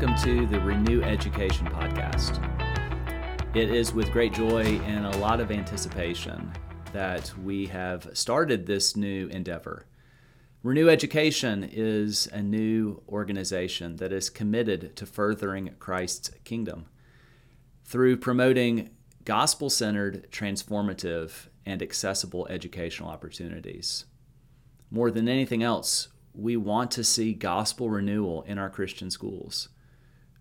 welcome to the Renew Education Podcast. It is with great joy and a lot of anticipation that we have started this new endeavor. Renew Education is a new organization that is committed to furthering Christ's kingdom through promoting gospel centered, transformative, and accessible educational opportunities. More than anything else, we want to see gospel renewal in our Christian schools.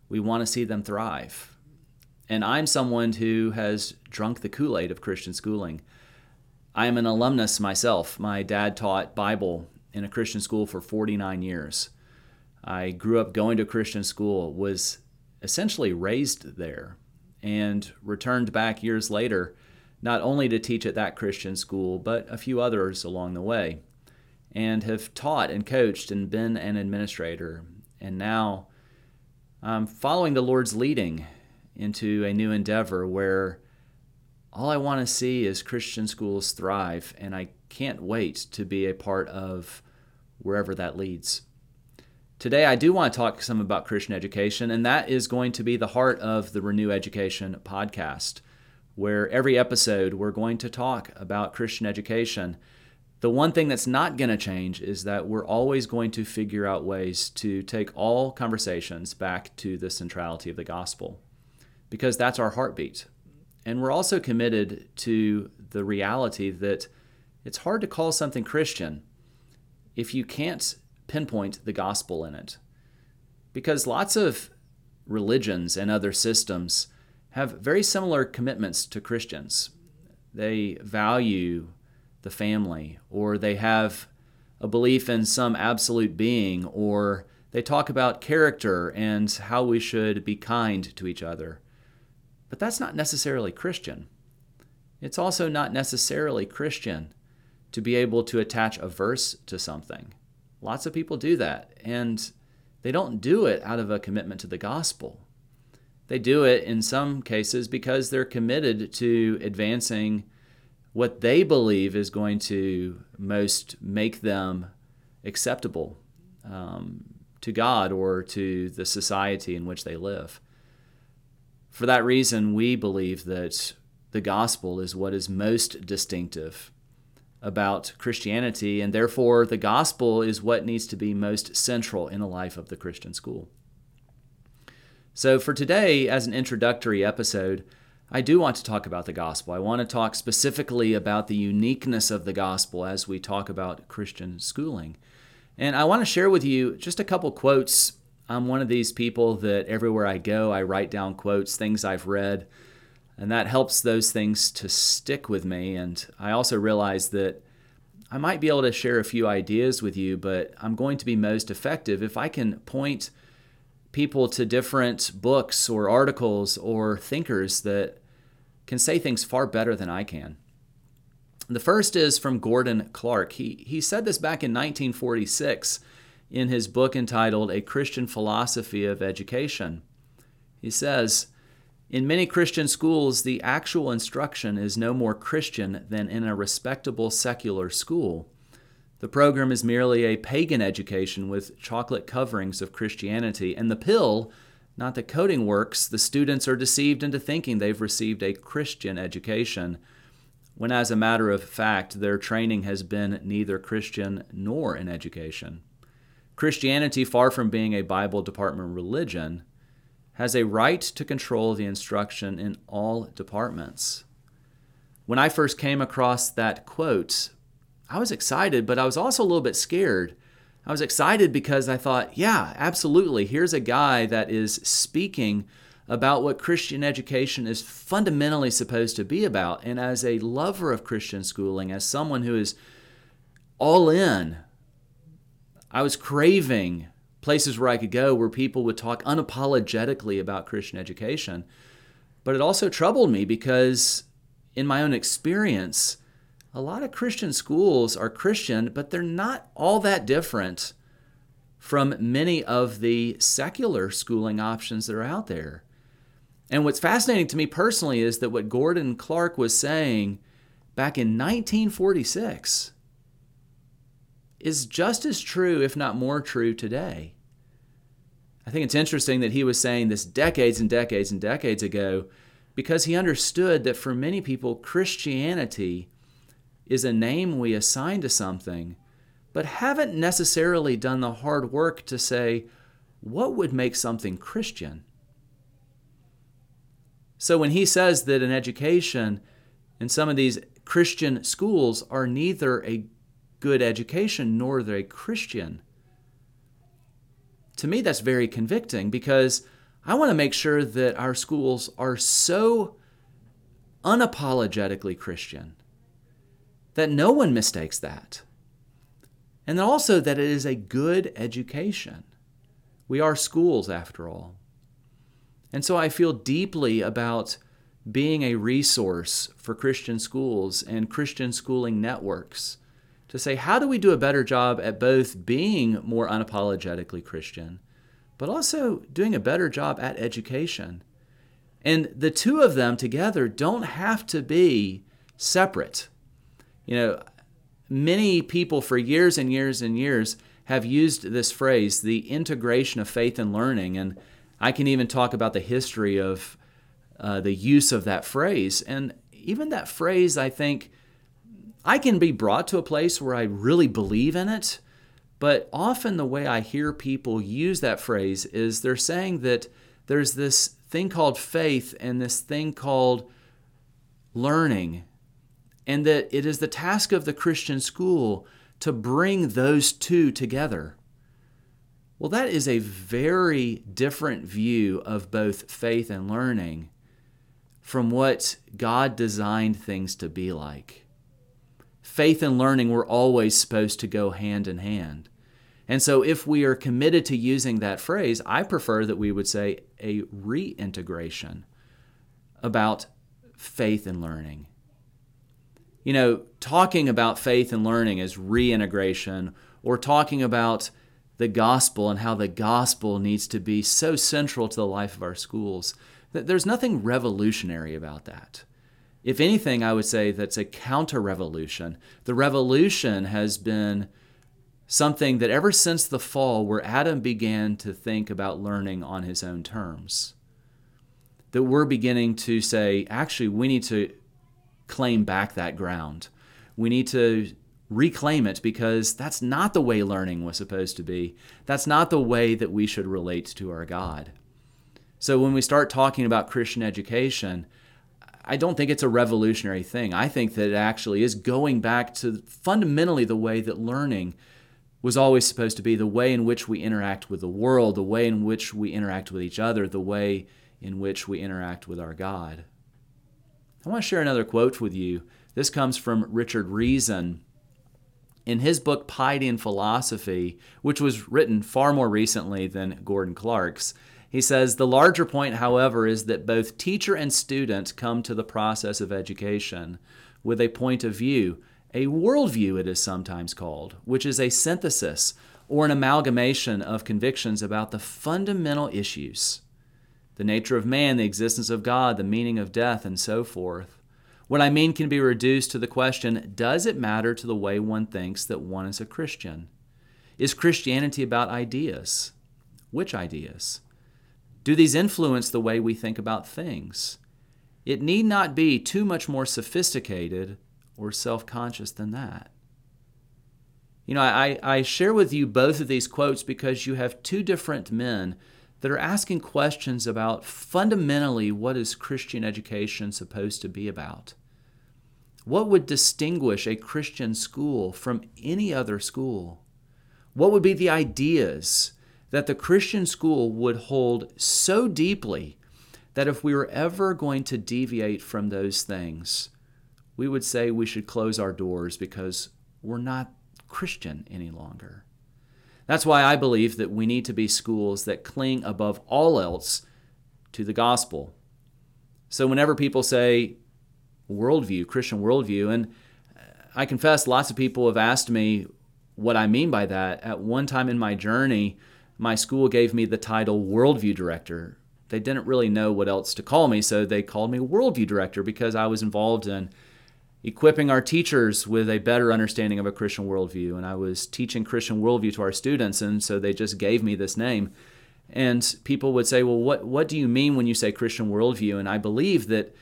We want to see them thrive. And I'm someone who has drunk the Kool Aid of Christian schooling. I am an alumnus myself. My dad taught Bible in a Christian school for 49 years. I grew up going to Christian school, was essentially raised there, and returned back years later, not only to teach at that Christian school, but a few others along the way and have taught and coached and been an administrator. And now I'm following the Lord's leading into a new endeavor where all I want to see is Christian schools thrive, and I can't wait to be a part of wherever that leads. Today, I do want to talk some about Christian education, and that is going to be the heart of the Renew Education podcast, where every episode we're going to talk about Christian education the one thing that's not going to change is that we're always going to figure out ways to take all conversations back to the centrality of the gospel because that's our heartbeat. And we're also committed to the reality that it's hard to call something Christian if you can't pinpoint the gospel in it. Because lots of religions and other systems have very similar commitments to Christians. They value the family, or they have a belief in some absolute being, or they talk about character and how we should be kind to each other. But that's not necessarily Christian. It's also not necessarily Christian to be able to attach a verse to something. Lots of people do that, and they don't do it out of a commitment to the gospel. They do it in some cases because they're committed to advancing what they believe is going to most make them acceptable um, to God or to the society in which they live. For that reason, we believe that the gospel is what is most distinctive about Christianity, and therefore the gospel is what needs to be most central in the life of the Christian school. So, for today, as an introductory episode, I do want to talk about the gospel. I want to talk specifically about the uniqueness of the gospel as we talk about Christian schooling. And I want to share with you just a couple quotes. I'm one of these people that everywhere I go, I write down quotes, things I've read, and that helps those things to stick with me. And I also realize that I might be able to share a few ideas with you, but I'm going to be most effective if I can point people to different books or articles or thinkers that can say things far better than I can. The first is from Gordon Clark. He, he said this back in 1946 in his book entitled A Christian Philosophy of Education. He says, In many Christian schools, the actual instruction is no more Christian than in a respectable secular school. The program is merely a pagan education with chocolate coverings of Christianity, and the pill not that coding works, the students are deceived into thinking they've received a Christian education, when as a matter of fact, their training has been neither Christian nor an education. Christianity, far from being a Bible department religion, has a right to control the instruction in all departments. When I first came across that quote, I was excited, but I was also a little bit scared I was excited because I thought, yeah, absolutely. Here's a guy that is speaking about what Christian education is fundamentally supposed to be about. And as a lover of Christian schooling, as someone who is all in, I was craving places where I could go where people would talk unapologetically about Christian education. But it also troubled me because, in my own experience, a lot of Christian schools are Christian, but they're not all that different from many of the secular schooling options that are out there. And what's fascinating to me personally is that what Gordon Clark was saying back in 1946 is just as true, if not more true, today. I think it's interesting that he was saying this decades and decades and decades ago because he understood that for many people, Christianity is a name we assign to something, but haven't necessarily done the hard work to say, what would make something Christian? So when he says that an education in some of these Christian schools are neither a good education nor they're a Christian, to me that's very convicting because I want to make sure that our schools are so unapologetically Christian that no one mistakes that. And also that it is a good education. We are schools, after all. And so I feel deeply about being a resource for Christian schools and Christian schooling networks to say, how do we do a better job at both being more unapologetically Christian, but also doing a better job at education? And the two of them together don't have to be separate. You know, many people for years and years and years have used this phrase, the integration of faith and learning. And I can even talk about the history of uh, the use of that phrase. And even that phrase, I think, I can be brought to a place where I really believe in it. But often the way I hear people use that phrase is they're saying that there's this thing called faith and this thing called learning, and that it is the task of the Christian school to bring those two together. Well, that is a very different view of both faith and learning from what God designed things to be like. Faith and learning were always supposed to go hand in hand. And so, if we are committed to using that phrase, I prefer that we would say a reintegration about faith and learning. You know, talking about faith and learning as reintegration or talking about the gospel and how the gospel needs to be so central to the life of our schools—that There's nothing revolutionary about that. If anything, I would say that's a counter revolution. The revolution has been something that ever since the fall, where Adam began to think about learning on his own terms, that we're beginning to say, actually, we need to claim back that ground. We need to reclaim it because that's not the way learning was supposed to be. That's not the way that we should relate to our God. So when we start talking about Christian education, I don't think it's a revolutionary thing. I think that it actually is going back to fundamentally the way that learning was always supposed to be the way in which we interact with the world, the way in which we interact with each other, the way in which we interact with our God. I want to share another quote with you. This comes from Richard Riesen in his book Piety and Philosophy, which was written far more recently than Gordon Clark's, he says the larger point, however, is that both teacher and student come to the process of education with a point of view, a worldview, it is sometimes called, which is a synthesis or an amalgamation of convictions about the fundamental issues the nature of man, the existence of God, the meaning of death, and so forth. What I mean can be reduced to the question Does it matter to the way one thinks that one is a Christian? Is Christianity about ideas? Which ideas? Do these influence the way we think about things? It need not be too much more sophisticated or self conscious than that. You know, I, I share with you both of these quotes because you have two different men that are asking questions about fundamentally what is Christian education supposed to be about. What would distinguish a Christian school from any other school? What would be the ideas that the Christian school would hold so deeply that if we were ever going to deviate from those things, we would say we should close our doors because we're not Christian any longer? That's why I believe that we need to be schools that cling above all else to the gospel. So whenever people say worldview, Christian worldview, and I confess lots of people have asked me what I mean by that. At one time in my journey, my school gave me the title worldview director. They didn't really know what else to call me, so they called me worldview director because I was involved in equipping our teachers with a better understanding of a Christian worldview. And I was teaching Christian worldview to our students, and so they just gave me this name. And people would say, well, what, what do you mean when you say Christian worldview? And I believe that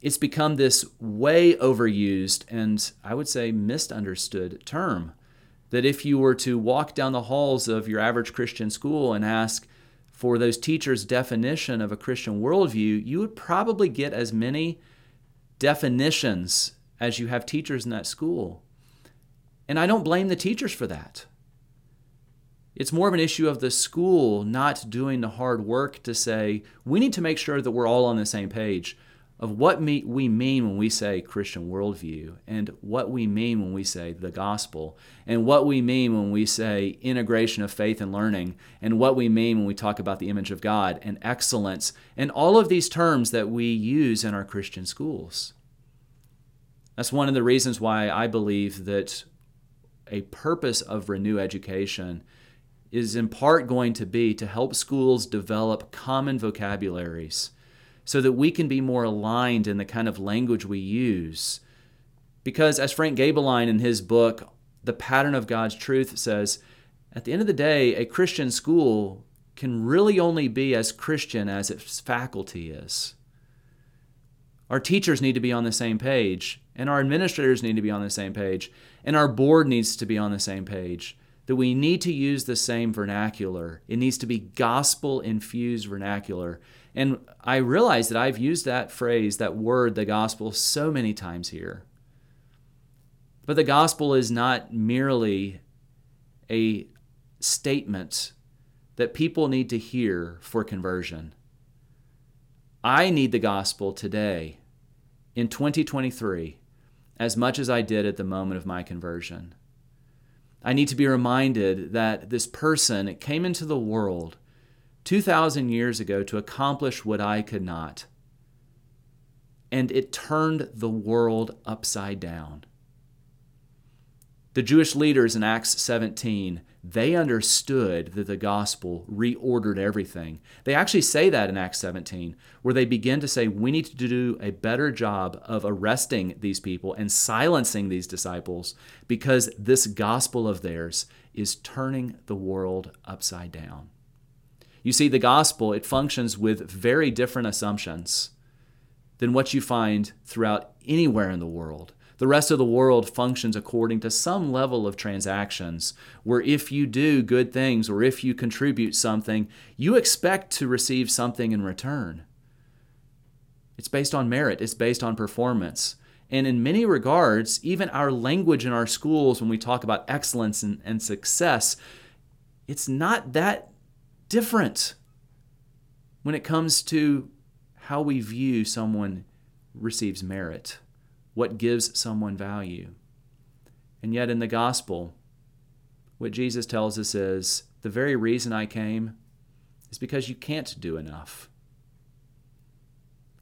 it's become this way overused and I would say misunderstood term. That if you were to walk down the halls of your average Christian school and ask for those teachers' definition of a Christian worldview, you would probably get as many definitions as you have teachers in that school. And I don't blame the teachers for that. It's more of an issue of the school not doing the hard work to say, we need to make sure that we're all on the same page of what we mean when we say Christian worldview and what we mean when we say the gospel and what we mean when we say integration of faith and learning and what we mean when we talk about the image of God and excellence and all of these terms that we use in our Christian schools. That's one of the reasons why I believe that a purpose of Renew Education is in part going to be to help schools develop common vocabularies so that we can be more aligned in the kind of language we use. Because as Frank Gaebelein in his book, The Pattern of God's Truth, says, at the end of the day, a Christian school can really only be as Christian as its faculty is. Our teachers need to be on the same page, and our administrators need to be on the same page, and our board needs to be on the same page. That we need to use the same vernacular. It needs to be gospel infused vernacular. And I realize that I've used that phrase, that word, the gospel, so many times here. But the gospel is not merely a statement that people need to hear for conversion. I need the gospel today, in 2023, as much as I did at the moment of my conversion. I need to be reminded that this person came into the world 2,000 years ago to accomplish what I could not. And it turned the world upside down. The Jewish leaders in Acts 17 they understood that the gospel reordered everything. They actually say that in Acts 17, where they begin to say, we need to do a better job of arresting these people and silencing these disciples because this gospel of theirs is turning the world upside down. You see, the gospel, it functions with very different assumptions than what you find throughout anywhere in the world. The rest of the world functions according to some level of transactions, where if you do good things or if you contribute something, you expect to receive something in return. It's based on merit, it's based on performance. And in many regards, even our language in our schools, when we talk about excellence and, and success, it's not that different when it comes to how we view someone receives merit what gives someone value. And yet, in the gospel, what Jesus tells us is the very reason I came is because you can't do enough.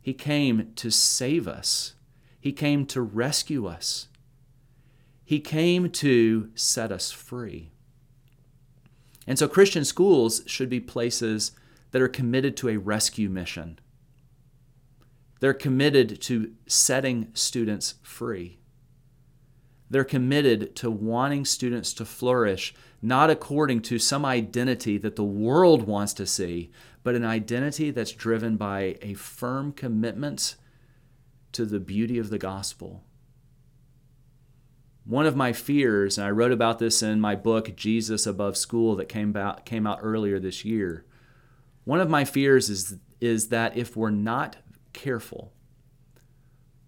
He came to save us, He came to rescue us, He came to set us free. And so, Christian schools should be places that are committed to a rescue mission they're committed to setting students free. They're committed to wanting students to flourish, not according to some identity that the world wants to see, but an identity that's driven by a firm commitment to the beauty of the gospel. One of my fears, and I wrote about this in my book, Jesus Above School, that came out, came out earlier this year. One of my fears is, is that if we're not careful,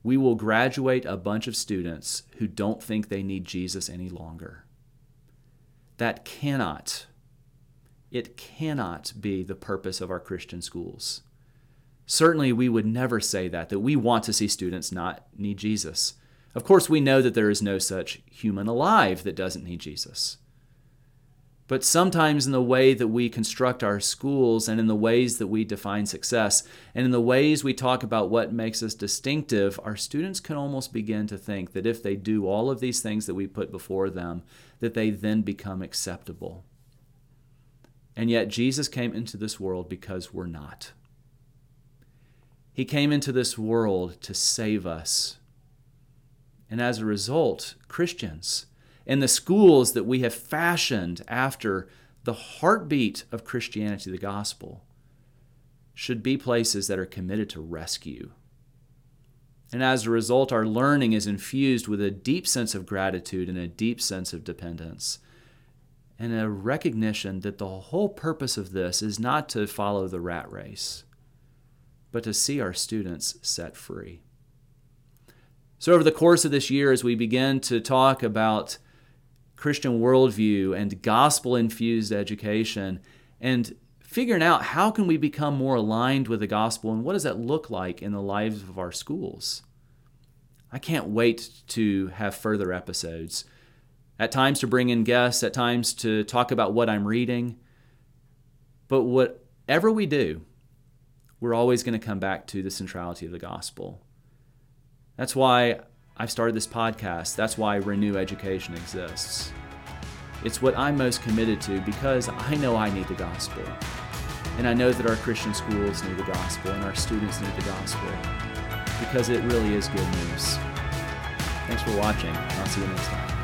we will graduate a bunch of students who don't think they need Jesus any longer. That cannot, it cannot be the purpose of our Christian schools. Certainly, we would never say that, that we want to see students not need Jesus. Of course, we know that there is no such human alive that doesn't need Jesus. But sometimes, in the way that we construct our schools and in the ways that we define success and in the ways we talk about what makes us distinctive, our students can almost begin to think that if they do all of these things that we put before them, that they then become acceptable. And yet, Jesus came into this world because we're not. He came into this world to save us. And as a result, Christians, and the schools that we have fashioned after the heartbeat of Christianity, the gospel, should be places that are committed to rescue. And as a result, our learning is infused with a deep sense of gratitude and a deep sense of dependence, and a recognition that the whole purpose of this is not to follow the rat race, but to see our students set free. So, over the course of this year, as we begin to talk about Christian worldview and gospel infused education and figuring out how can we become more aligned with the gospel and what does that look like in the lives of our schools. I can't wait to have further episodes. At times to bring in guests, at times to talk about what I'm reading. But whatever we do, we're always going to come back to the centrality of the gospel. That's why I've started this podcast. That's why Renew Education exists. It's what I'm most committed to because I know I need the gospel. And I know that our Christian schools need the gospel and our students need the gospel because it really is good news. Thanks for watching. I'll see you next time.